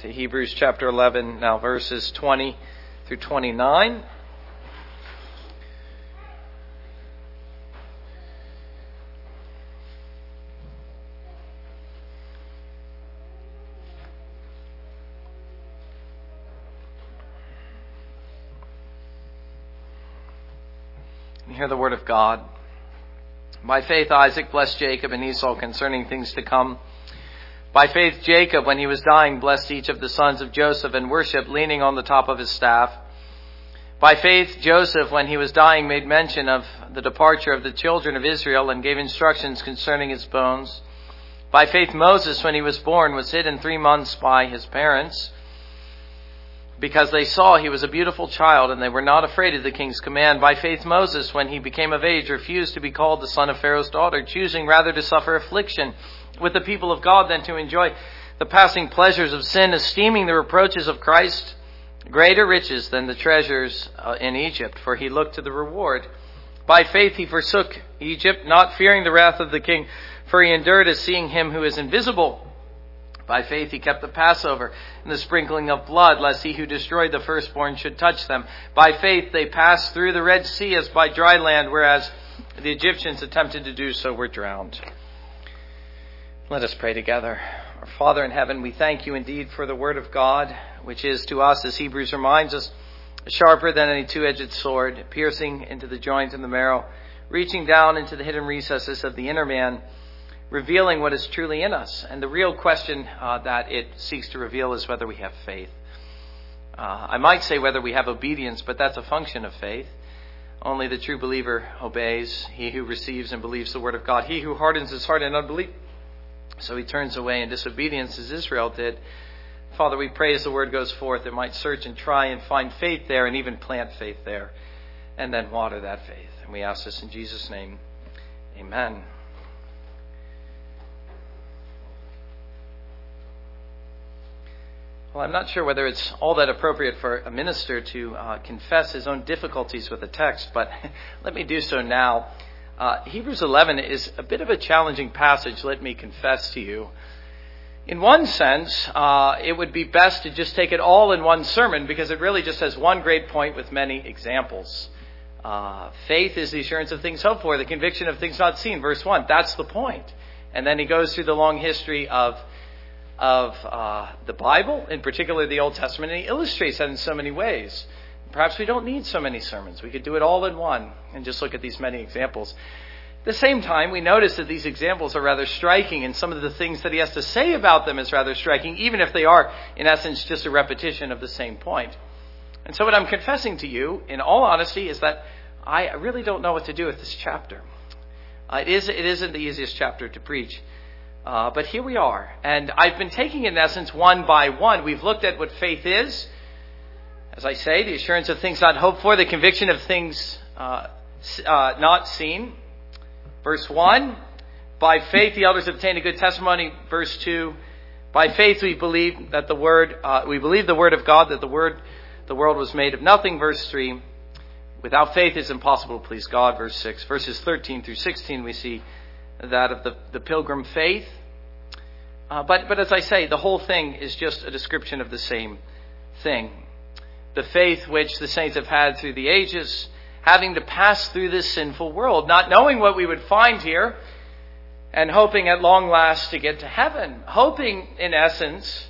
to Hebrews chapter 11, now verses 20 through 29. And hear the word of God. By faith, Isaac blessed Jacob and Esau concerning things to come. By faith, Jacob, when he was dying, blessed each of the sons of Joseph and worshipped, leaning on the top of his staff. By faith, Joseph, when he was dying, made mention of the departure of the children of Israel and gave instructions concerning his bones. By faith, Moses, when he was born, was hidden three months by his parents because they saw he was a beautiful child and they were not afraid of the king's command. By faith, Moses, when he became of age, refused to be called the son of Pharaoh's daughter, choosing rather to suffer affliction with the people of God than to enjoy the passing pleasures of sin, esteeming the reproaches of Christ greater riches than the treasures uh, in Egypt, for he looked to the reward. By faith he forsook Egypt, not fearing the wrath of the king, for he endured as seeing him who is invisible. By faith he kept the Passover and the sprinkling of blood, lest he who destroyed the firstborn should touch them. By faith they passed through the Red Sea as by dry land, whereas the Egyptians attempted to do so were drowned. Let us pray together. Our Father in heaven, we thank you indeed for the Word of God, which is to us, as Hebrews reminds us, sharper than any two edged sword, piercing into the joint and the marrow, reaching down into the hidden recesses of the inner man revealing what is truly in us. And the real question uh, that it seeks to reveal is whether we have faith. Uh, I might say whether we have obedience, but that's a function of faith. Only the true believer obeys, he who receives and believes the word of God. He who hardens his heart in unbelief, so he turns away in disobedience as Israel did. Father, we pray as the word goes forth, it might search and try and find faith there and even plant faith there, and then water that faith. And we ask this in Jesus' name. Amen. Well, I'm not sure whether it's all that appropriate for a minister to uh, confess his own difficulties with the text, but let me do so now. Uh, Hebrews 11 is a bit of a challenging passage, let me confess to you. In one sense, uh, it would be best to just take it all in one sermon because it really just has one great point with many examples. Uh, faith is the assurance of things hoped for, the conviction of things not seen. Verse 1, that's the point. And then he goes through the long history of of uh, the Bible, in particular the Old Testament, and he illustrates that in so many ways. Perhaps we don't need so many sermons. We could do it all in one and just look at these many examples. At the same time, we notice that these examples are rather striking, and some of the things that he has to say about them is rather striking, even if they are, in essence, just a repetition of the same point. And so, what I'm confessing to you, in all honesty, is that I really don't know what to do with this chapter. Uh, it, is, it isn't the easiest chapter to preach. Uh, but here we are. And I've been taking, in essence, one by one. We've looked at what faith is. As I say, the assurance of things not hoped for, the conviction of things uh, uh, not seen. Verse 1 By faith the elders obtained a good testimony. Verse 2 By faith we believe that the word, uh, we believe the word of God, that the word, the world was made of nothing. Verse 3 Without faith it's impossible to please God. Verse 6. Verses 13 through 16 we see that of the, the pilgrim faith. Uh, but, but as I say, the whole thing is just a description of the same thing. The faith which the saints have had through the ages, having to pass through this sinful world, not knowing what we would find here, and hoping at long last to get to heaven. Hoping, in essence,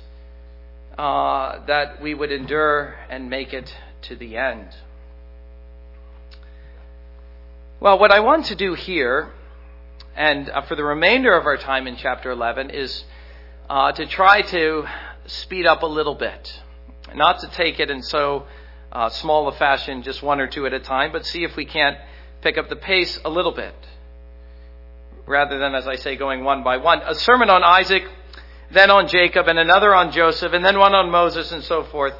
uh, that we would endure and make it to the end. Well, what I want to do here and uh, for the remainder of our time in chapter 11 is uh, to try to speed up a little bit. Not to take it in so uh, small a fashion, just one or two at a time, but see if we can't pick up the pace a little bit. Rather than, as I say, going one by one. A sermon on Isaac, then on Jacob, and another on Joseph, and then one on Moses, and so forth,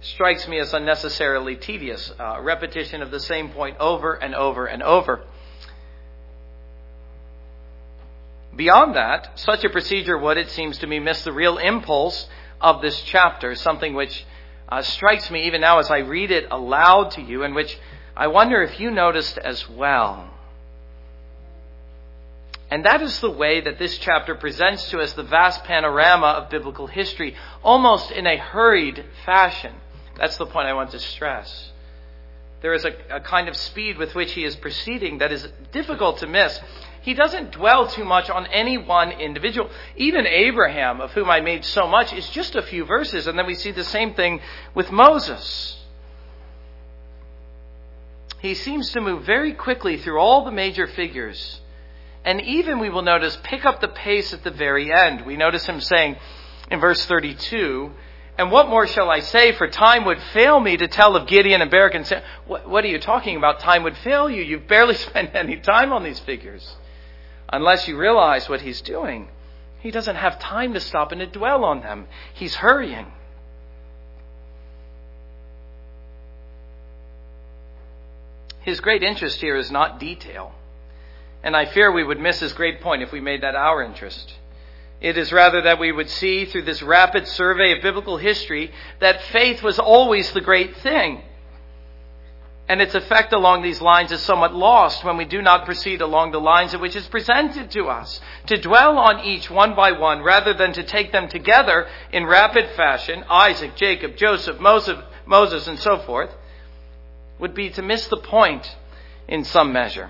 strikes me as unnecessarily tedious. Uh, repetition of the same point over and over and over. Beyond that, such a procedure would, it seems to me, miss the real impulse of this chapter, something which uh, strikes me even now as I read it aloud to you, and which I wonder if you noticed as well. And that is the way that this chapter presents to us the vast panorama of biblical history, almost in a hurried fashion. That's the point I want to stress. There is a, a, kind of speed with which he is proceeding that is difficult to miss. He doesn't dwell too much on any one individual. Even Abraham, of whom I made so much, is just a few verses, and then we see the same thing with Moses. He seems to move very quickly through all the major figures. And even, we will notice, pick up the pace at the very end. We notice him saying in verse 32, and what more shall I say? For time would fail me to tell of Gideon and Barak and say, what, what, are you talking about? Time would fail you. You've barely spent any time on these figures. Unless you realize what he's doing. He doesn't have time to stop and to dwell on them. He's hurrying. His great interest here is not detail. And I fear we would miss his great point if we made that our interest. It is rather that we would see through this rapid survey of biblical history that faith was always the great thing. And its effect along these lines is somewhat lost when we do not proceed along the lines in which it's presented to us. To dwell on each one by one rather than to take them together in rapid fashion, Isaac, Jacob, Joseph, Moses, and so forth, would be to miss the point in some measure.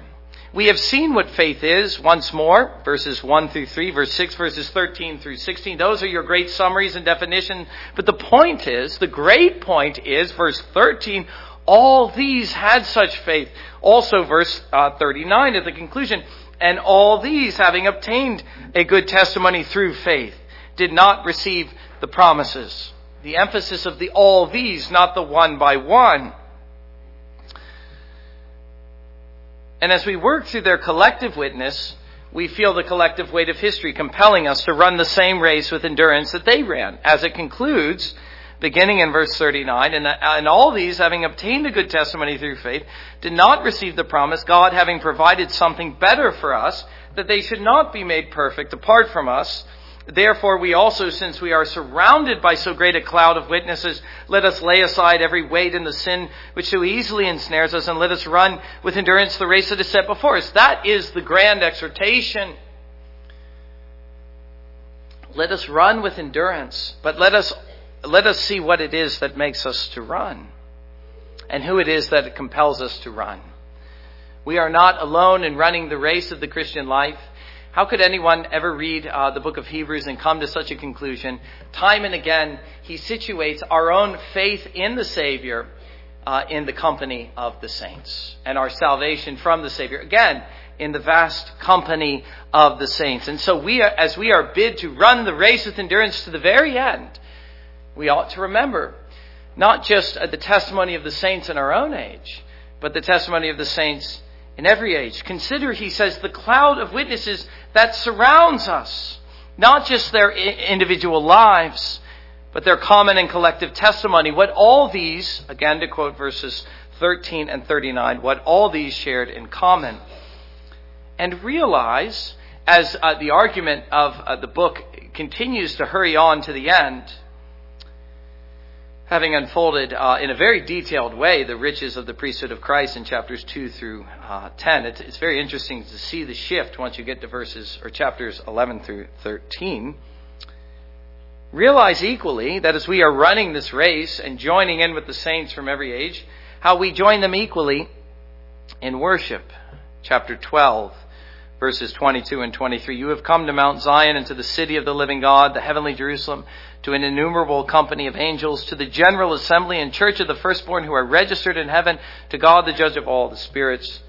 We have seen what faith is once more, verses 1 through 3, verse 6, verses 13 through 16. Those are your great summaries and definition. But the point is, the great point is, verse 13, all these had such faith. Also, verse uh, 39 at the conclusion, and all these, having obtained a good testimony through faith, did not receive the promises. The emphasis of the all these, not the one by one. And as we work through their collective witness, we feel the collective weight of history compelling us to run the same race with endurance that they ran. As it concludes, beginning in verse 39, and, uh, and all these, having obtained a good testimony through faith, did not receive the promise, God having provided something better for us, that they should not be made perfect apart from us, Therefore, we also, since we are surrounded by so great a cloud of witnesses, let us lay aside every weight and the sin which so easily ensnares us, and let us run with endurance the race that is set before us. That is the grand exhortation. Let us run with endurance, but let us, let us see what it is that makes us to run, and who it is that compels us to run. We are not alone in running the race of the Christian life. How could anyone ever read uh, the book of Hebrews and come to such a conclusion? Time and again, he situates our own faith in the Savior uh, in the company of the saints and our salvation from the Savior. Again, in the vast company of the saints. And so we are, as we are bid to run the race with endurance to the very end, we ought to remember not just the testimony of the saints in our own age, but the testimony of the saints in every age. Consider, he says, the cloud of witnesses that surrounds us. Not just their individual lives, but their common and collective testimony. What all these, again to quote verses 13 and 39, what all these shared in common. And realize, as uh, the argument of uh, the book continues to hurry on to the end, having unfolded uh, in a very detailed way the riches of the priesthood of Christ in chapters 2 through uh, 10. It's, it's, very interesting to see the shift once you get to verses or chapters 11 through 13. Realize equally that as we are running this race and joining in with the saints from every age, how we join them equally in worship. Chapter 12 verses 22 and 23. You have come to Mount Zion and to the city of the living God, the heavenly Jerusalem, to an innumerable company of angels, to the general assembly and church of the firstborn who are registered in heaven, to God the judge of all, the spirits,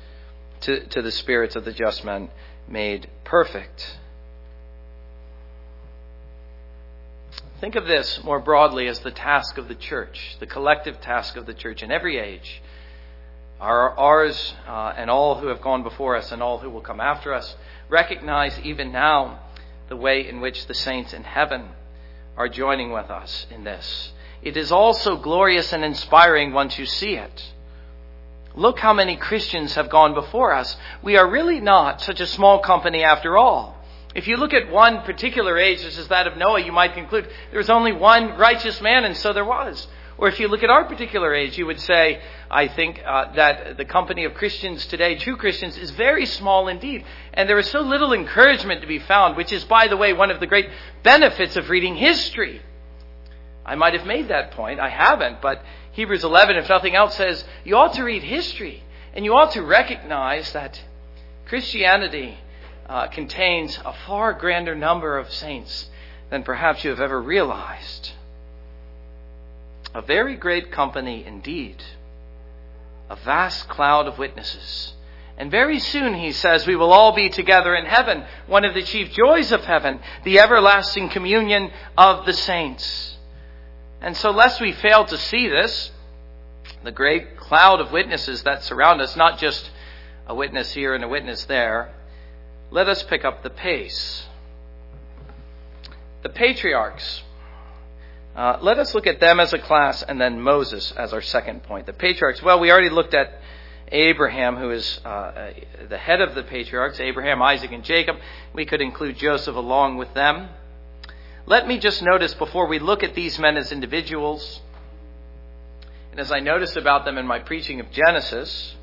to, to the spirits of the just men made perfect. Think of this more broadly as the task of the church, the collective task of the church in every age our, ours uh, and all who have gone before us and all who will come after us recognize even now the way in which the saints in heaven are joining with us in this. It is also glorious and inspiring once you see it. Look how many Christians have gone before us. We are really not such a small company after all. If you look at one particular age, such as that of Noah, you might conclude there was only one righteous man, and so there was. Or if you look at our particular age, you would say, I think uh, that the company of Christians today, true Christians, is very small indeed. And there is so little encouragement to be found, which is, by the way, one of the great benefits of reading history. I might have made that point. I haven't, but Hebrews 11, if nothing else, says you ought to read history. And you ought to recognize that Christianity uh, contains a far grander number of saints than perhaps you have ever realized. A very great company indeed. A vast cloud of witnesses. And very soon, he says, we will all be together in heaven. One of the chief joys of heaven, the everlasting communion of the saints. And so, lest we fail to see this, the great cloud of witnesses that surround us, not just a witness here and a witness there, let us pick up the pace. The patriarchs uh, let us look at them as a class and then Moses as our second point. The patriarchs, well, we already looked at Abraham, who is uh, the head of the patriarchs, Abraham, Isaac, and Jacob. We could include Joseph along with them. Let me just notice before we look at these men as individuals, and as I noticed about them in my preaching of Genesis,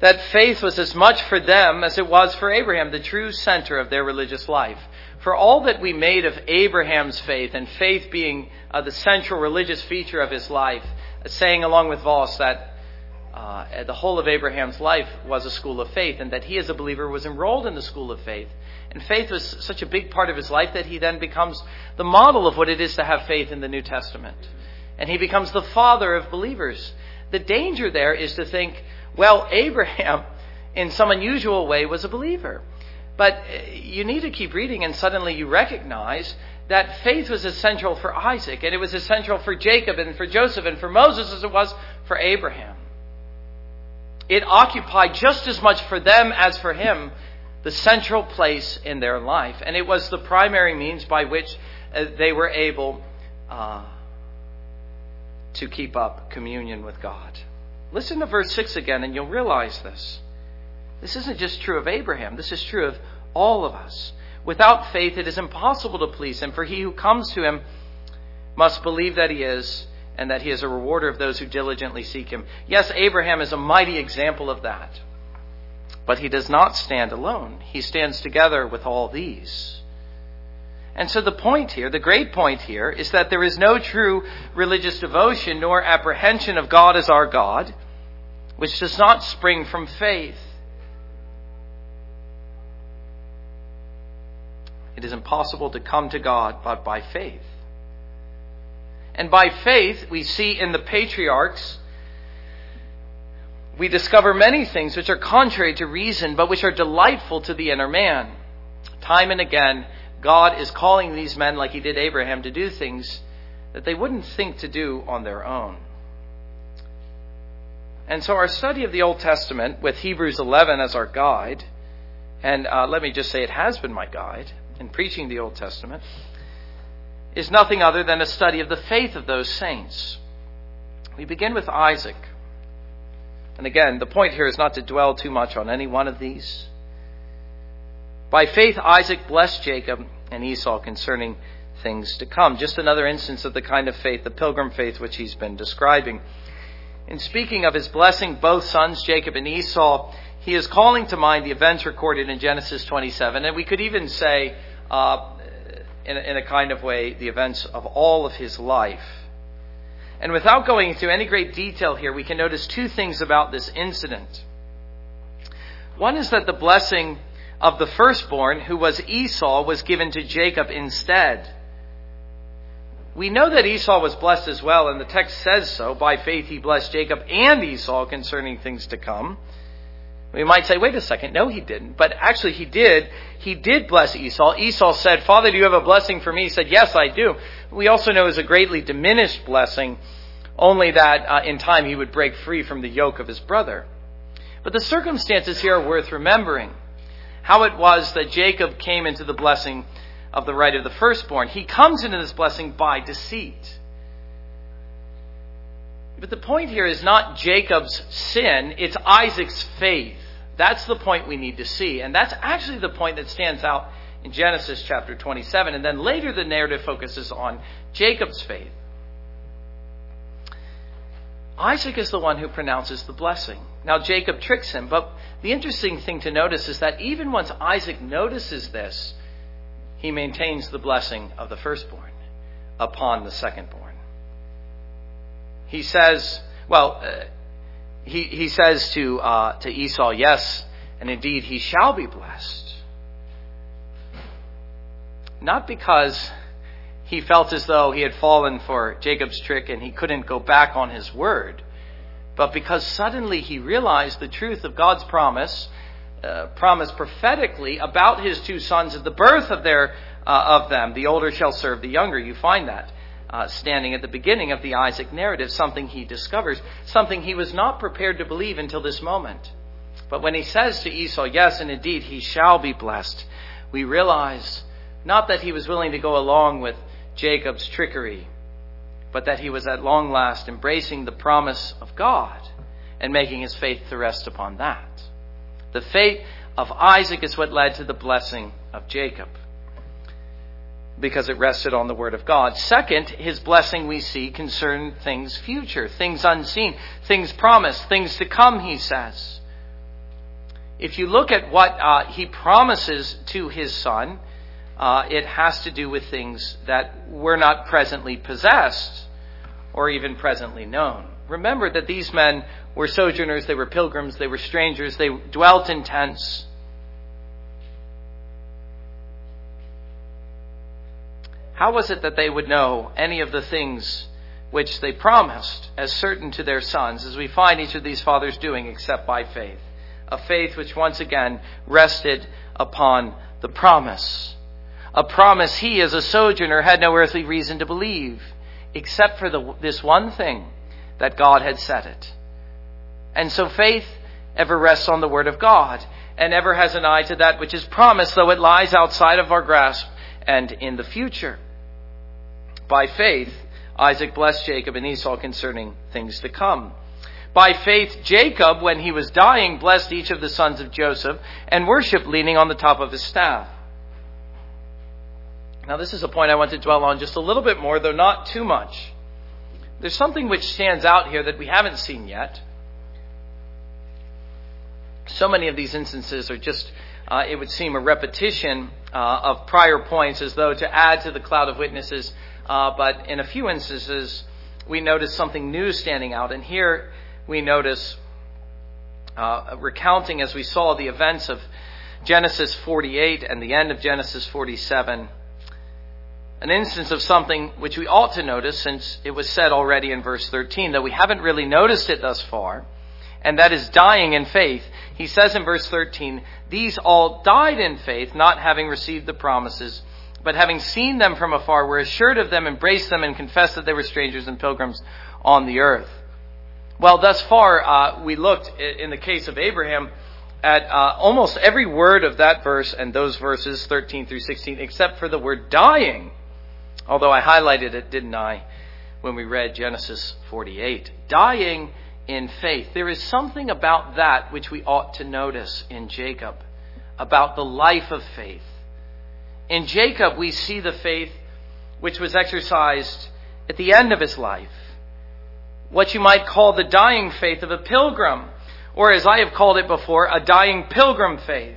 that faith was as much for them as it was for Abraham, the true center of their religious life for all that we made of Abraham's faith, and faith being uh, the central religious feature of his life, saying along with Vos that uh, the whole of Abraham's life was a school of faith, and that he as a believer was enrolled in the school of faith. And faith was such a big part of his life that he then becomes the model of what it is to have faith in the New Testament. And he becomes the father of believers. The danger there is to think, well, Abraham, in some unusual way, was a believer. But uh, you need to keep reading, and suddenly you recognize that faith was essential for Isaac, and it was essential for Jacob, and for Joseph, and for Moses as it was for Abraham. It occupied just as much for them as for him the central place in their life, and it was the primary means by which uh, they were able uh, to keep up communion with God. Listen to verse 6 again, and you'll realize this. This isn't just true of Abraham, this is true of all of us. Without faith, it is impossible to please him, for he who comes to him must believe that he is, and that he is a rewarder of those who diligently seek him. Yes, Abraham is a mighty example of that. But he does not stand alone. He stands together with all these. And so the point here, the great point here, is that there is no true religious devotion nor apprehension of God as our God, which does not spring from faith. It is impossible to come to God but by faith. And by faith, we see in the patriarchs, we discover many things which are contrary to reason, but which are delightful to the inner man. Time and again, God is calling these men, like He did Abraham, to do things that they wouldn't think to do on their own. And so, our study of the Old Testament, with Hebrews 11 as our guide, and uh, let me just say it has been my guide, in preaching the Old Testament is nothing other than a study of the faith of those saints. We begin with Isaac. And again, the point here is not to dwell too much on any one of these. By faith, Isaac blessed Jacob and Esau concerning things to come. Just another instance of the kind of faith, the pilgrim faith, which he's been describing. In speaking of his blessing both sons, Jacob and Esau, he is calling to mind the events recorded in Genesis 27. And we could even say uh, in, in a kind of way, the events of all of his life. And without going into any great detail here, we can notice two things about this incident. One is that the blessing of the firstborn, who was Esau, was given to Jacob instead. We know that Esau was blessed as well, and the text says so. By faith he blessed Jacob and Esau concerning things to come. We might say, wait a second, no, he didn't. But actually, he did. He did bless Esau. Esau said, Father, do you have a blessing for me? He said, Yes, I do. We also know it was a greatly diminished blessing, only that uh, in time he would break free from the yoke of his brother. But the circumstances here are worth remembering. How it was that Jacob came into the blessing of the right of the firstborn. He comes into this blessing by deceit. But the point here is not Jacob's sin, it's Isaac's faith. That's the point we need to see. And that's actually the point that stands out in Genesis chapter 27. And then later the narrative focuses on Jacob's faith. Isaac is the one who pronounces the blessing. Now, Jacob tricks him, but the interesting thing to notice is that even once Isaac notices this, he maintains the blessing of the firstborn upon the secondborn. He says, well, uh, he, he says to, uh, to Esau, yes, and indeed he shall be blessed. Not because he felt as though he had fallen for Jacob's trick and he couldn't go back on his word, but because suddenly he realized the truth of God's promise, uh, promise prophetically about his two sons at the birth of their uh, of them. The older shall serve the younger. You find that uh, standing at the beginning of the Isaac narrative, something he discovers, something he was not prepared to believe until this moment. But when he says to Esau, Yes, and indeed he shall be blessed, we realize not that he was willing to go along with Jacob's trickery, but that he was at long last embracing the promise of God and making his faith to rest upon that. The faith of Isaac is what led to the blessing of Jacob because it rested on the Word of God. Second, his blessing we see concern things future, things unseen, things promised, things to come, he says. If you look at what uh, he promises to his son, uh, it has to do with things that were not presently possessed or even presently known. Remember that these men were sojourners, they were pilgrims, they were strangers, they dwelt in tents. How was it that they would know any of the things which they promised as certain to their sons, as we find each of these fathers doing, except by faith? A faith which once again rested upon the promise. A promise he, as a sojourner, had no earthly reason to believe, except for the, this one thing that God had said it. And so faith ever rests on the Word of God, and ever has an eye to that which is promised, though it lies outside of our grasp and in the future. By faith, Isaac blessed Jacob and Esau concerning things to come. By faith, Jacob, when he was dying, blessed each of the sons of Joseph and worshiped leaning on the top of his staff. Now, this is a point I want to dwell on just a little bit more, though not too much. There's something which stands out here that we haven't seen yet. So many of these instances are just, uh, it would seem, a repetition uh, of prior points as though to add to the cloud of witnesses uh, but in a few instances, we notice something new standing out. And here we notice uh, recounting, as we saw, the events of Genesis 48 and the end of Genesis 47. An instance of something which we ought to notice since it was said already in verse 13, though we haven't really noticed it thus far, and that is dying in faith. He says in verse 13, These all died in faith, not having received the promises but having seen them from afar, were assured of them, embraced them, and confessed that they were strangers and pilgrims on the earth. Well, thus far, uh, we looked in the case of Abraham at uh, almost every word of that verse and those verses 13 through 16, except for the word dying. Although I highlighted it, didn't I, when we read Genesis 48. Dying in faith. There is something about that which we ought to notice in Jacob, about the life of faith. In Jacob, we see the faith which was exercised at the end of his life. What you might call the dying faith of a pilgrim, or as I have called it before, a dying pilgrim faith.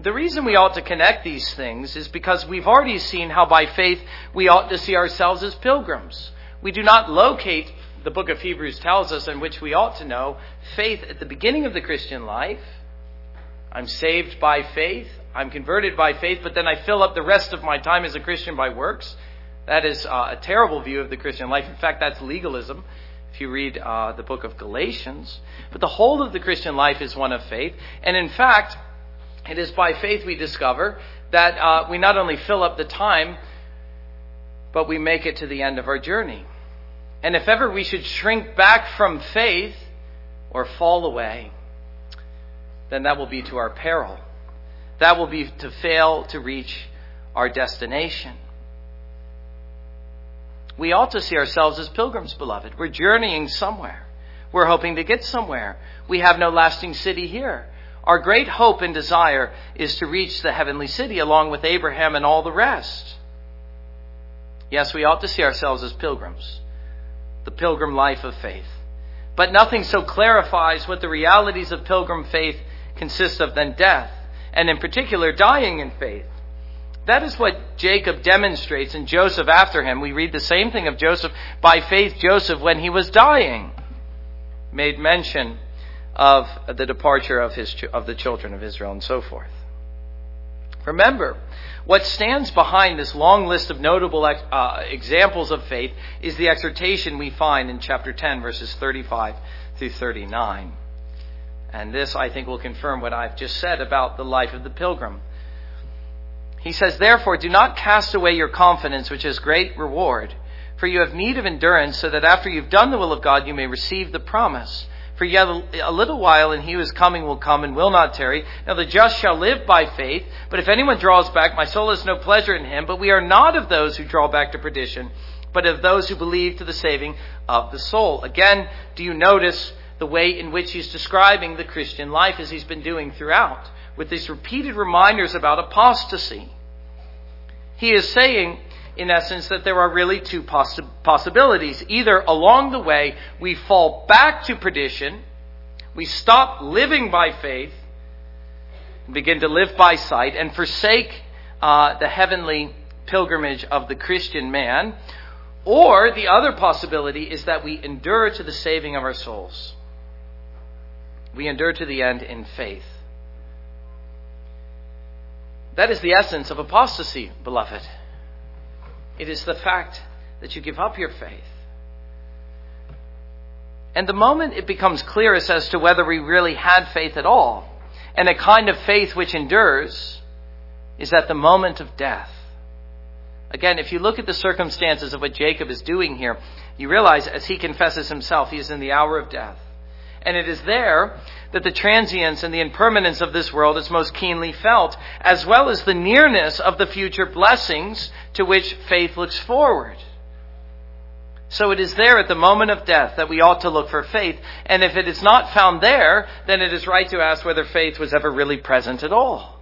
The reason we ought to connect these things is because we've already seen how by faith we ought to see ourselves as pilgrims. We do not locate, the book of Hebrews tells us, in which we ought to know, faith at the beginning of the Christian life. I'm saved by faith. I'm converted by faith, but then I fill up the rest of my time as a Christian by works. That is uh, a terrible view of the Christian life. In fact, that's legalism if you read uh, the book of Galatians. But the whole of the Christian life is one of faith. And in fact, it is by faith we discover that uh, we not only fill up the time, but we make it to the end of our journey. And if ever we should shrink back from faith or fall away, then that will be to our peril. That will be to fail to reach our destination. We ought to see ourselves as pilgrims, beloved. We're journeying somewhere. We're hoping to get somewhere. We have no lasting city here. Our great hope and desire is to reach the heavenly city along with Abraham and all the rest. Yes, we ought to see ourselves as pilgrims. the pilgrim life of faith. But nothing so clarifies what the realities of pilgrim faith consist of than death, and in particular, dying in faith. That is what Jacob demonstrates and Joseph after him. We read the same thing of Joseph. By faith, Joseph, when he was dying, made mention of the departure of, his, of the children of Israel and so forth. Remember, what stands behind this long list of notable uh, examples of faith is the exhortation we find in chapter 10, verses 35 through 39. And this, I think, will confirm what I've just said about the life of the pilgrim. He says, Therefore, do not cast away your confidence, which has great reward, for you have need of endurance, so that after you've done the will of God, you may receive the promise. For yet a little while, and he who is coming will come and will not tarry. Now the just shall live by faith. But if anyone draws back, my soul has no pleasure in him. But we are not of those who draw back to perdition, but of those who believe to the saving of the soul. Again, do you notice the way in which he's describing the Christian life as he's been doing throughout, with these repeated reminders about apostasy? He is saying, in essence, that there are really two possi- possibilities. Either along the way, we fall back to perdition, we stop living by faith, and begin to live by sight, and forsake uh, the heavenly pilgrimage of the Christian man. Or the other possibility is that we endure to the saving of our souls. We endure to the end in faith. That is the essence of apostasy, beloved. It is the fact that you give up your faith. And the moment it becomes clearest as to whether we really had faith at all, and a kind of faith which endures, is at the moment of death. Again, if you look at the circumstances of what Jacob is doing here, you realize as he confesses himself, he is in the hour of death. And it is there that the transience and the impermanence of this world is most keenly felt, as well as the nearness of the future blessings to which faith looks forward. So it is there at the moment of death that we ought to look for faith. And if it is not found there, then it is right to ask whether faith was ever really present at all.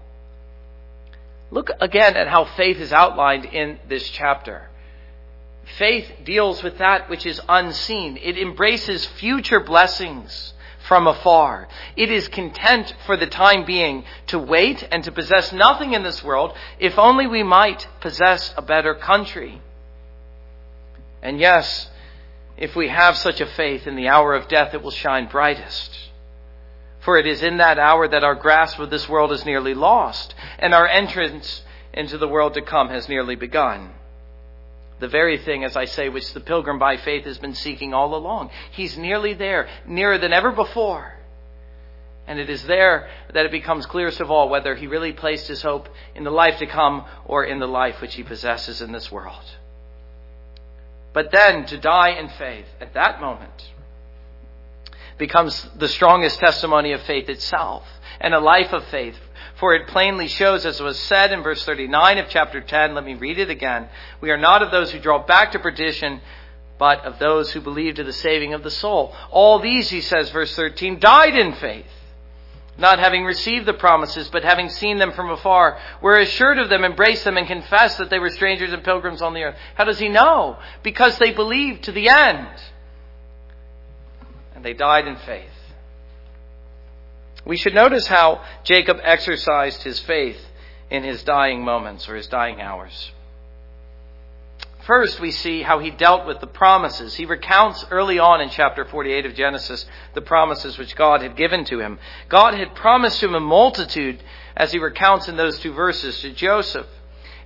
Look again at how faith is outlined in this chapter. Faith deals with that which is unseen. It embraces future blessings from afar. It is content for the time being to wait and to possess nothing in this world if only we might possess a better country. And yes, if we have such a faith in the hour of death, it will shine brightest. For it is in that hour that our grasp of this world is nearly lost and our entrance into the world to come has nearly begun. The very thing, as I say, which the pilgrim by faith has been seeking all along. He's nearly there, nearer than ever before. And it is there that it becomes clearest of all whether he really placed his hope in the life to come or in the life which he possesses in this world. But then to die in faith at that moment becomes the strongest testimony of faith itself and a life of faith for it plainly shows, as was said in verse 39 of chapter 10, let me read it again. We are not of those who draw back to perdition, but of those who believe to the saving of the soul. All these, he says, verse 13, died in faith, not having received the promises, but having seen them from afar, were assured of them, embraced them, and confessed that they were strangers and pilgrims on the earth. How does he know? Because they believed to the end. And they died in faith. We should notice how Jacob exercised his faith in his dying moments or his dying hours. First, we see how he dealt with the promises. He recounts early on in chapter 48 of Genesis the promises which God had given to him. God had promised him a multitude, as he recounts in those two verses, to Joseph.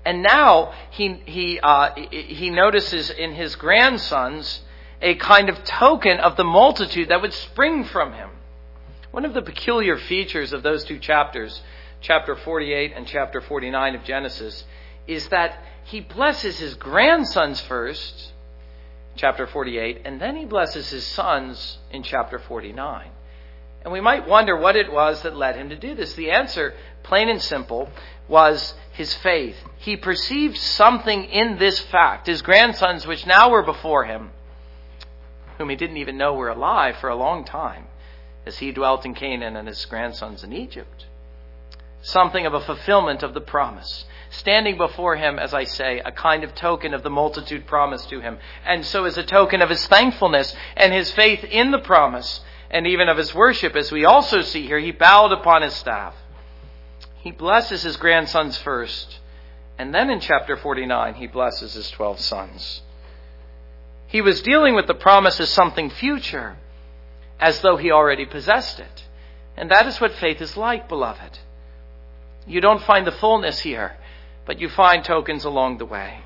And now he, he, uh, he notices in his grandsons a kind of token of the multitude that would spring from him. One of the peculiar features of those two chapters, chapter 48 and chapter 49 of Genesis, is that he blesses his grandsons first, chapter 48, and then he blesses his sons in chapter 49. And we might wonder what it was that led him to do this. The answer, plain and simple, was his faith. He perceived something in this fact. His grandsons, which now were before him, whom he didn't even know were alive for a long time, as he dwelt in Canaan and his grandsons in Egypt, something of a fulfillment of the promise. Standing before him, as I say, a kind of token of the multitude promised to him. And so as a token of his thankfulness and his faith in the promise, and even of his worship, as we also see here, he bowed upon his staff. He blesses his grandsons first, and then in chapter 49, he blesses his 12 sons. He was dealing with the promise as something future, as though he already possessed it. And that is what faith is like, beloved. You don't find the fullness here, but you find tokens along the way.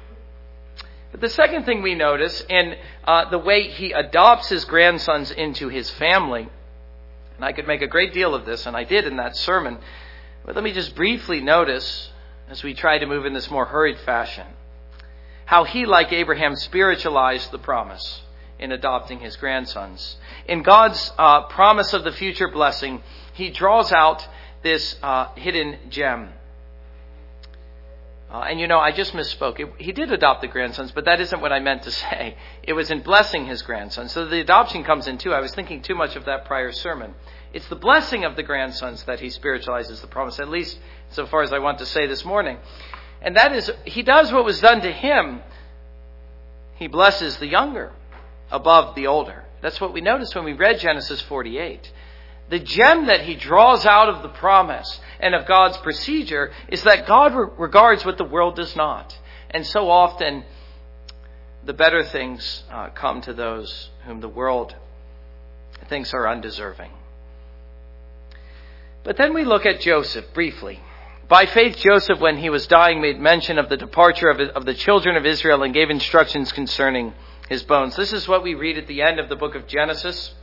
But the second thing we notice in uh, the way he adopts his grandsons into his family, and I could make a great deal of this, and I did in that sermon, but let me just briefly notice, as we try to move in this more hurried fashion, how he, like Abraham, spiritualized the promise in adopting his grandsons. In God's uh, promise of the future blessing, he draws out this uh, hidden gem. Uh, and you know, I just misspoke. It, he did adopt the grandsons, but that isn't what I meant to say. It was in blessing his grandsons. So the adoption comes in too. I was thinking too much of that prior sermon. It's the blessing of the grandsons that he spiritualizes the promise, at least so far as I want to say this morning. And that is, he does what was done to him. He blesses the younger above the older. That's what we noticed when we read Genesis 48. The gem that he draws out of the promise and of God's procedure is that God re- regards what the world does not. And so often, the better things uh, come to those whom the world thinks are undeserving. But then we look at Joseph briefly. By faith, Joseph, when he was dying, made mention of the departure of, of the children of Israel and gave instructions concerning his bones. This is what we read at the end of the book of Genesis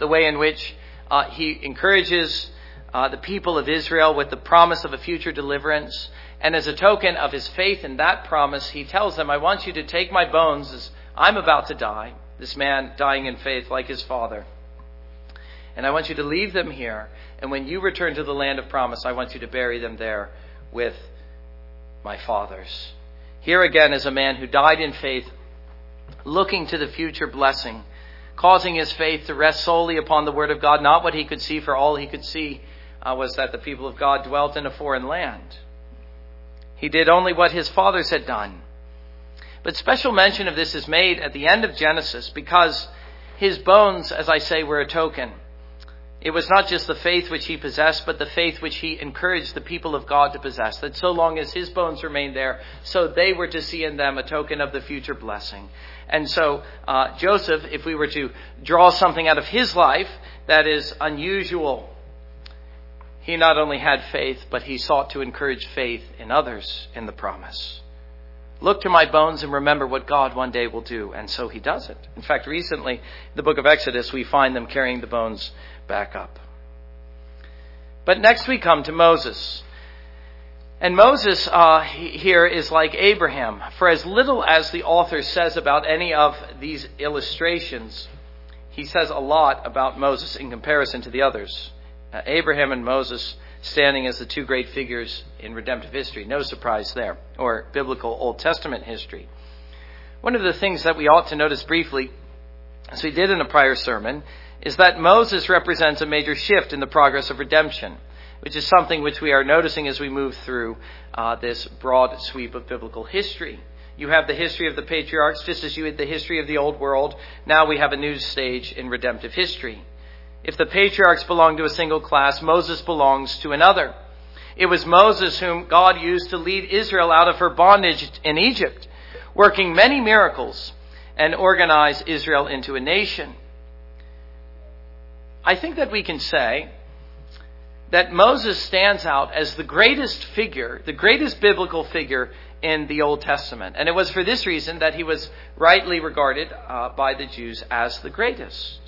the way in which uh, he encourages uh, the people of Israel with the promise of a future deliverance. And as a token of his faith in that promise, he tells them, I want you to take my bones as I'm about to die, this man dying in faith like his father. And I want you to leave them here. And when you return to the land of promise, I want you to bury them there with my fathers. Here again is a man who died in faith, looking to the future blessing causing his faith to rest solely upon the Word of God, not what he could see, for all he could see uh, was that the people of God dwelt in a foreign land. He did only what his fathers had done. But special mention of this is made at the end of Genesis because his bones, as I say, were a token. It was not just the faith which he possessed, but the faith which he encouraged the people of God to possess. That so long as his bones remained there, so they were to see in them a token of the future blessing. And so, uh, Joseph, if we were to draw something out of his life that is unusual, he not only had faith, but he sought to encourage faith in others in the promise. Look to my bones and remember what God one day will do. And so he does it. In fact, recently, in the book of Exodus, we find them carrying the bones back up. But next we come to Moses. And Moses uh, here is like Abraham. For as little as the author says about any of these illustrations, he says a lot about Moses in comparison to the others. Uh, Abraham and Moses standing as the two great figures in redemptive history. No surprise there, or biblical Old Testament history. One of the things that we ought to notice briefly, as we did in a prior sermon, is that Moses represents a major shift in the progress of redemption which is something which we are noticing as we move through uh, this broad sweep of biblical history. You have the history of the patriarchs, just as you had the history of the old world. Now we have a new stage in redemptive history. If the patriarchs belong to a single class, Moses belongs to another. It was Moses whom God used to lead Israel out of her bondage in Egypt, working many miracles and organize Israel into a nation. I think that we can say that Moses stands out as the greatest figure, the greatest biblical figure in the Old Testament. And it was for this reason that he was rightly regarded uh, by the Jews as the greatest.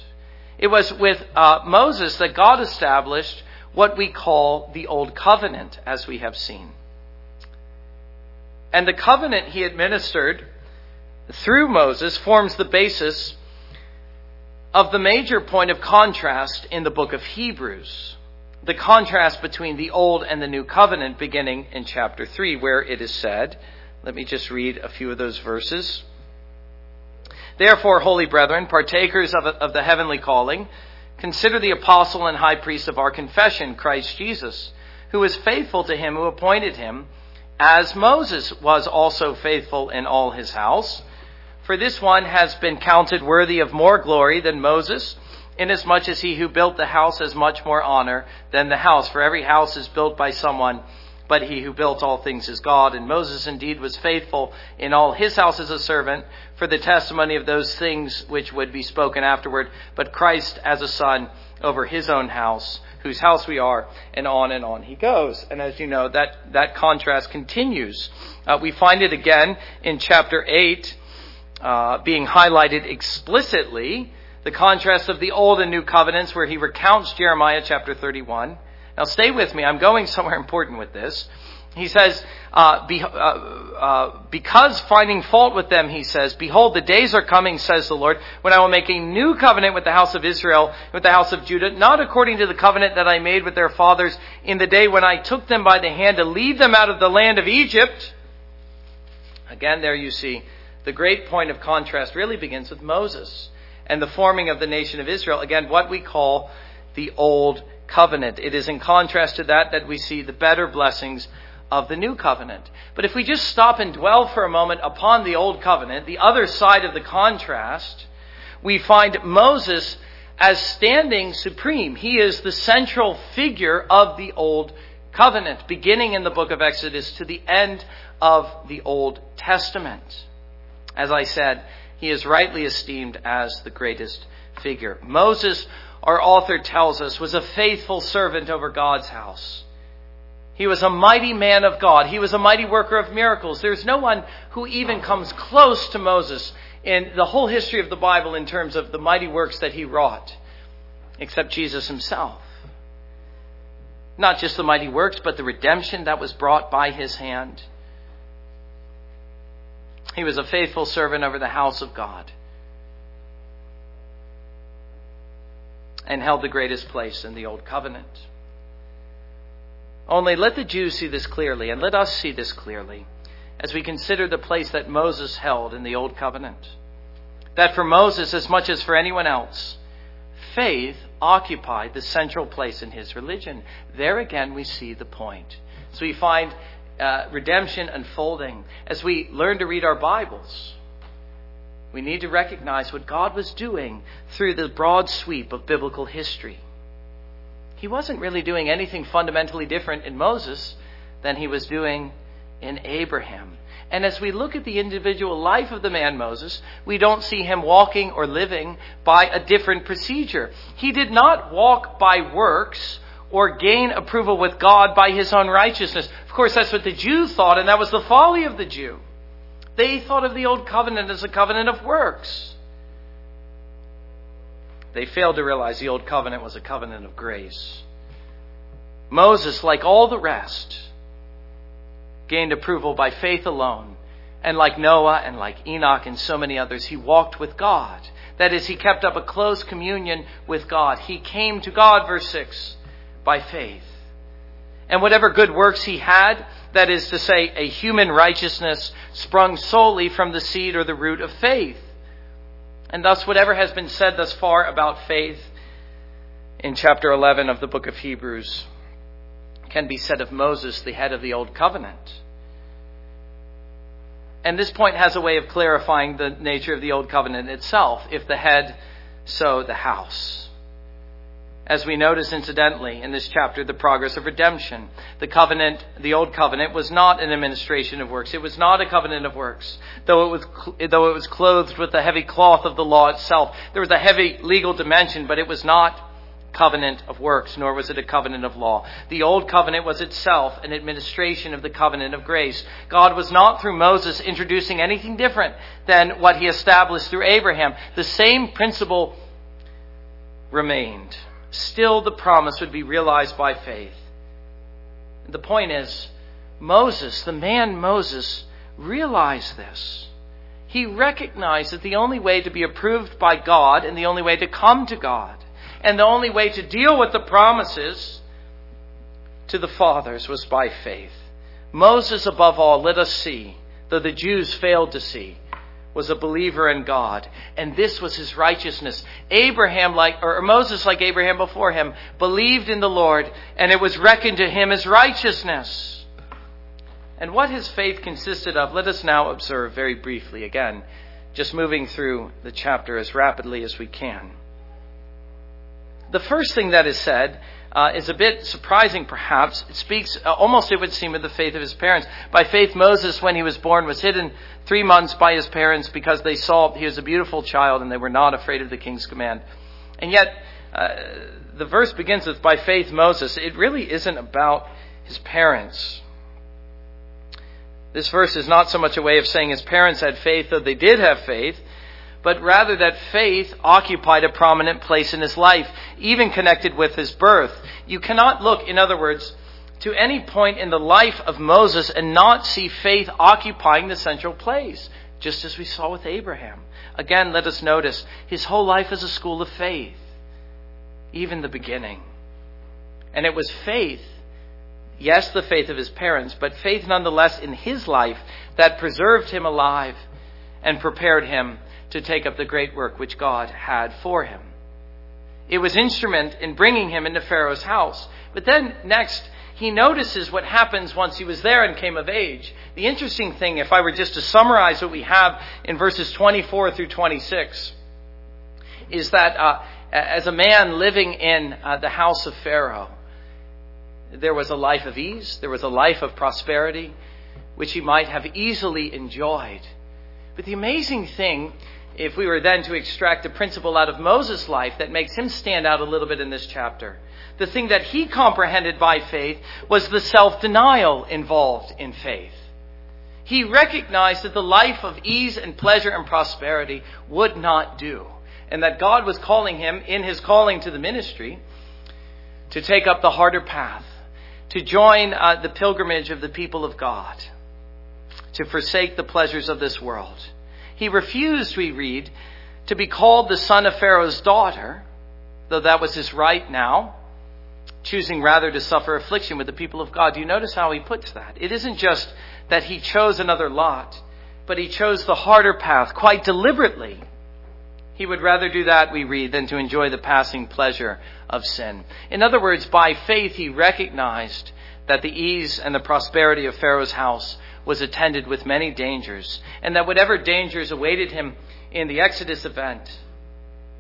It was with uh, Moses that God established what we call the Old Covenant, as we have seen. And the covenant he administered through Moses forms the basis of the major point of contrast in the book of Hebrews the contrast between the Old and the New Covenant beginning in chapter 3, where it is said, let me just read a few of those verses. Therefore, holy brethren, partakers of, of the heavenly calling, Consider the apostle and high priest of our confession, Christ Jesus, who is faithful to him who appointed him, as Moses was also faithful in all his house. For this one has been counted worthy of more glory than Moses, inasmuch as he who built the house has much more honor than the house. For every house is built by someone, but he who built all things is God. And Moses indeed was faithful in all his house as a servant for the testimony of those things which would be spoken afterward, but Christ as a son over his own house, whose house we are, and on and on he goes. And as you know, that, that contrast continues. Uh, we find it again in chapter 8 uh, being highlighted explicitly the contrast of the old and new covenants where he recounts Jeremiah chapter 31. Now stay with me. I'm going somewhere important with this. He says, uh, be, uh, uh, because finding fault with them, he says, behold, the days are coming, says the Lord, when I will make a new covenant with the house of Israel, with the house of Judah, not according to the covenant that I made with their fathers in the day when I took them by the hand to lead them out of the land of Egypt. Again, there you see, the great point of contrast really begins with Moses and the forming of the nation of Israel. Again, what we call the old covenant. It is in contrast to that that we see the better blessings of the new covenant. But if we just stop and dwell for a moment upon the old covenant, the other side of the contrast, we find Moses as standing supreme. He is the central figure of the old covenant, beginning in the book of Exodus to the end of the Old Testament. As I said, he is rightly esteemed as the greatest figure. Moses, our author tells us, was a faithful servant over God's house. He was a mighty man of God. He was a mighty worker of miracles. There's no one who even comes close to Moses in the whole history of the Bible in terms of the mighty works that he wrought, except Jesus himself. Not just the mighty works, but the redemption that was brought by his hand. He was a faithful servant over the house of God and held the greatest place in the Old Covenant. Only let the Jews see this clearly, and let us see this clearly as we consider the place that Moses held in the Old Covenant. That for Moses, as much as for anyone else, faith occupied the central place in his religion. There again, we see the point. So we find uh, redemption unfolding as we learn to read our Bibles. We need to recognize what God was doing through the broad sweep of biblical history he wasn't really doing anything fundamentally different in Moses than he was doing in Abraham. And as we look at the individual life of the man Moses, we don't see him walking or living by a different procedure. He did not walk by works or gain approval with God by his own righteousness. Of course, that's what the Jews thought, and that was the folly of the Jew. They thought of the old covenant as a covenant of works. They failed to realize the old covenant was a covenant of grace. Moses, like all the rest, gained approval by faith alone. And like Noah and like Enoch and so many others, he walked with God. That is, he kept up a close communion with God. He came to God, verse 6, by faith. And whatever good works he had, that is to say, a human righteousness, sprung solely from the seed or the root of faith. And thus, whatever has been said thus far about faith in chapter 11 of the book of Hebrews can be said of Moses, the head of the Old Covenant. And this point has a way of clarifying the nature of the Old Covenant itself. If the head, so the house. As we notice incidentally in this chapter, the progress of redemption. The covenant, the old covenant was not an administration of works. It was not a covenant of works. Though it was, though it was clothed with the heavy cloth of the law itself. There was a heavy legal dimension, but it was not covenant of works, nor was it a covenant of law. The old covenant was itself an administration of the covenant of grace. God was not through Moses introducing anything different than what he established through Abraham. The same principle remained still the promise would be realized by faith. The point is, Moses, the man Moses, realized this. He recognized that the only way to be approved by God and the only way to come to God and the only way to deal with the promises to the fathers was by faith. Moses, above all, let us see, though the Jews failed to see, was a believer in God, and this was his righteousness. Abraham, like, or Moses, like Abraham before him, believed in the Lord, and it was reckoned to him as righteousness. And what his faith consisted of, let us now observe very briefly again, just moving through the chapter as rapidly as we can. The first thing that is said uh, is a bit surprising, perhaps. It speaks uh, almost, it would seem, of the faith of his parents. By faith, Moses, when he was born, was hidden three months by his parents because they saw he was a beautiful child and they were not afraid of the king's command. And yet, uh, the verse begins with, by faith, Moses. It really isn't about his parents. This verse is not so much a way of saying his parents had faith, though they did have faith but rather that faith occupied a prominent place in his life, even connected with his birth. You cannot look, in other words, to any point in the life of Moses and not see faith occupying the central place, just as we saw with Abraham. Again, let us notice his whole life is a school of faith, even the beginning. And it was faith, yes, the faith of his parents, but faith nonetheless in his life that preserved him alive and prepared him to take up the great work which God had for him. It was instrument in bringing him into Pharaoh's house. But then next, he notices what happens once he was there and came of age. The interesting thing, if I were just to summarize what we have in verses 24 through 26, is that uh, as a man living in uh, the house of Pharaoh, there was a life of ease, there was a life of prosperity, which he might have easily enjoyed. But the amazing thing if we were then to extract a principle out of Moses' life that makes him stand out a little bit in this chapter, the thing that he comprehended by faith was the self denial involved in faith. He recognized that the life of ease and pleasure and prosperity would not do, and that God was calling him in his calling to the ministry to take up the harder path, to join uh, the pilgrimage of the people of God, to forsake the pleasures of this world he refused, we read, to be called the son of Pharaoh's daughter, though that was his right now, choosing rather to suffer affliction with the people of God. Do you notice how he puts that? It isn't just that he chose another lot, but he chose the harder path quite deliberately. He would rather do that, we read, than to enjoy the passing pleasure of sin. In other words, by faith, he recognized that the ease and the prosperity of Pharaoh's house was attended with many dangers, and that whatever dangers awaited him in the Exodus event,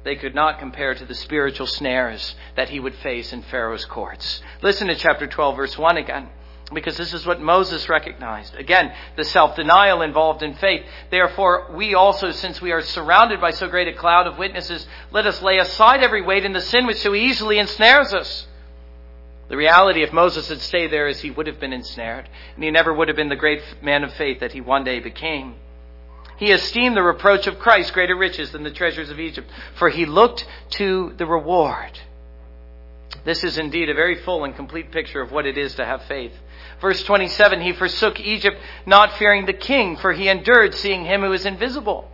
they could not compare to the spiritual snares that he would face in Pharaoh's courts. Listen to chapter 12, verse 1 again, because this is what Moses recognized. Again, the self denial involved in faith. Therefore, we also, since we are surrounded by so great a cloud of witnesses, let us lay aside every weight and the sin which so easily ensnares us the reality, if Moses had stayed there, is he would have been ensnared, and he never would have been the great man of faith that he one day became. He esteemed the reproach of Christ greater riches than the treasures of Egypt, for he looked to the reward. This is indeed a very full and complete picture of what it is to have faith. Verse 27, he forsook Egypt, not fearing the king, for he endured seeing him who is invisible.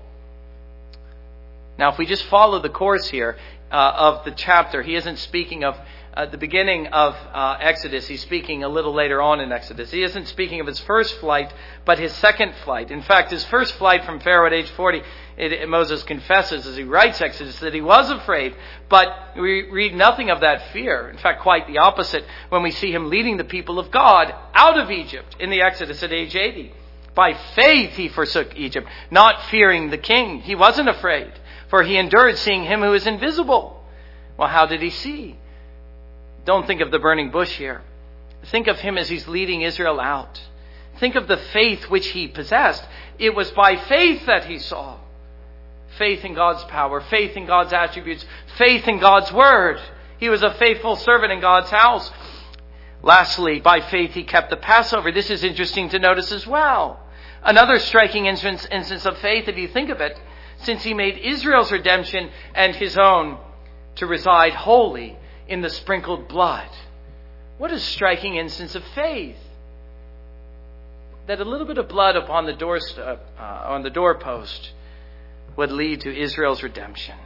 Now, if we just follow the course here uh, of the chapter, he isn't speaking of at the beginning of uh, Exodus, he's speaking a little later on in Exodus. He isn't speaking of his first flight, but his second flight. In fact, his first flight from Pharaoh at age 40, it, it, Moses confesses as he writes Exodus that he was afraid, but we read nothing of that fear. In fact, quite the opposite when we see him leading the people of God out of Egypt in the Exodus at age 80. By faith he forsook Egypt, not fearing the king. He wasn't afraid, for he endured seeing him who is invisible. Well, how did he see? Don't think of the burning bush here. Think of him as he's leading Israel out. Think of the faith which he possessed. It was by faith that he saw. Faith in God's power, faith in God's attributes, faith in God's word. He was a faithful servant in God's house. Lastly, by faith he kept the Passover. This is interesting to notice as well. Another striking instance, instance of faith, if you think of it, since he made Israel's redemption and his own to reside wholly in the sprinkled blood. What a striking instance of faith. That a little bit of blood upon the doorstep, uh, on the doorpost, would lead to Israel's redemption.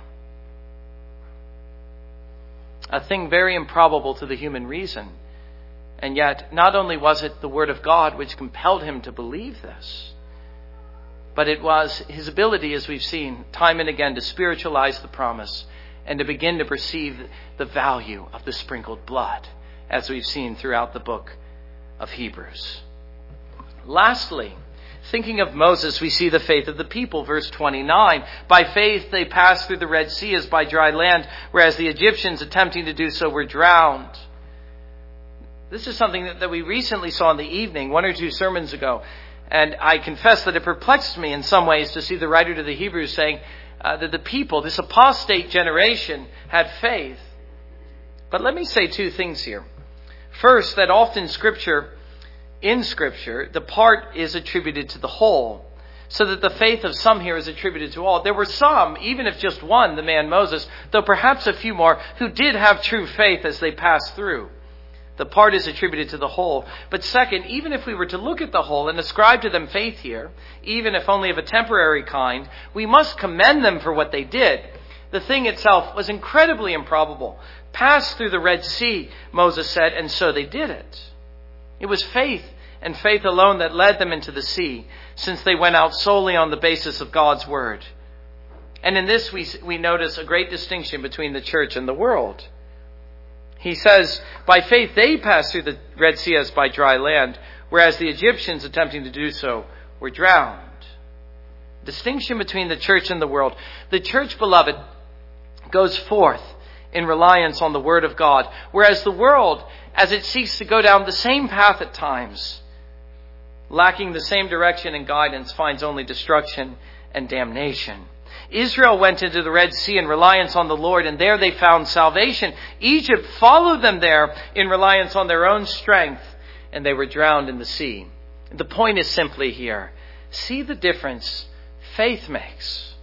A thing very improbable to the human reason. And yet, not only was it the Word of God which compelled him to believe this, but it was his ability, as we've seen time and again, to spiritualize the promise and to begin to perceive the value of the sprinkled blood, as we've seen throughout the book of Hebrews. Lastly, thinking of Moses, we see the faith of the people, verse 29. By faith they passed through the Red Sea as by dry land, whereas the Egyptians attempting to do so were drowned. This is something that, we recently saw in the evening, one or two sermons ago. And I confess that it perplexed me in some ways to see the writer to the Hebrews saying uh, that the people, this apostate generation, had faith. But let me say two things here. First, that often Scripture, in Scripture, the part is attributed to the whole, so that the faith of some here is attributed to all. There were some, even if just one, the man Moses, though perhaps a few more, who did have true faith as they passed through. The part is attributed to the whole. But second, even if we were to look at the whole and ascribe to them faith here, even if only of a temporary kind, we must commend them for what they did. The thing itself was incredibly improbable. Pass through the Red Sea, Moses said, and so they did it. It was faith and faith alone that led them into the sea, since they went out solely on the basis of God's word. And in this, we, we notice a great distinction between the church and the world. He says, by faith they passed through the Red Sea as by dry land, whereas the Egyptians attempting to do so were drowned. Distinction between the church and the world. The church, beloved, goes forth in reliance on the Word of God, whereas the world, as it seeks to go down the same path at times, lacking the same direction and guidance, finds only destruction and damnation. Israel went into the Red Sea in reliance on the Lord, and there they found salvation. Egypt followed them there in reliance on their own strength, and they were drowned in the sea. The point is simply here see the difference faith makes.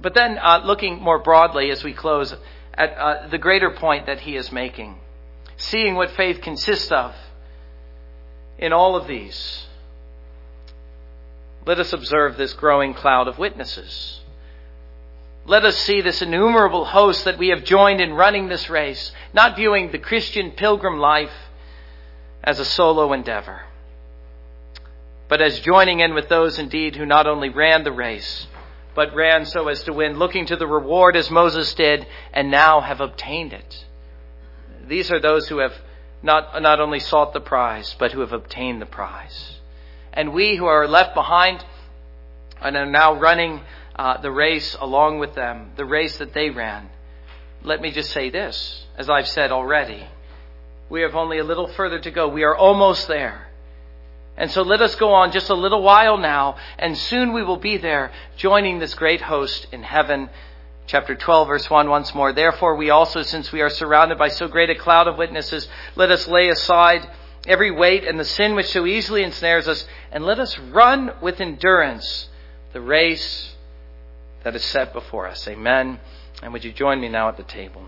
But then, uh, looking more broadly as we close at uh, the greater point that he is making, seeing what faith consists of in all of these let us observe this growing cloud of witnesses. Let us see this innumerable host that we have joined in running this race, not viewing the Christian pilgrim life as a solo endeavor, but as joining in with those indeed who not only ran the race, but ran so as to win, looking to the reward as Moses did, and now have obtained it. These are those who have not, not only sought the prize, but who have obtained the prize and we who are left behind and are now running uh, the race along with them, the race that they ran. Let me just say this, as I've said already. We have only a little further to go. We are almost there. And so let us go on just a little while now, and soon we will be there, joining this great host in heaven. Chapter 12, verse 1 once more. Therefore, we also, since we are surrounded by so great a cloud of witnesses, let us lay aside every weight and the sin which so easily ensnares us, and let us run with endurance the race that is set before us. Amen. And would you join me now at the table?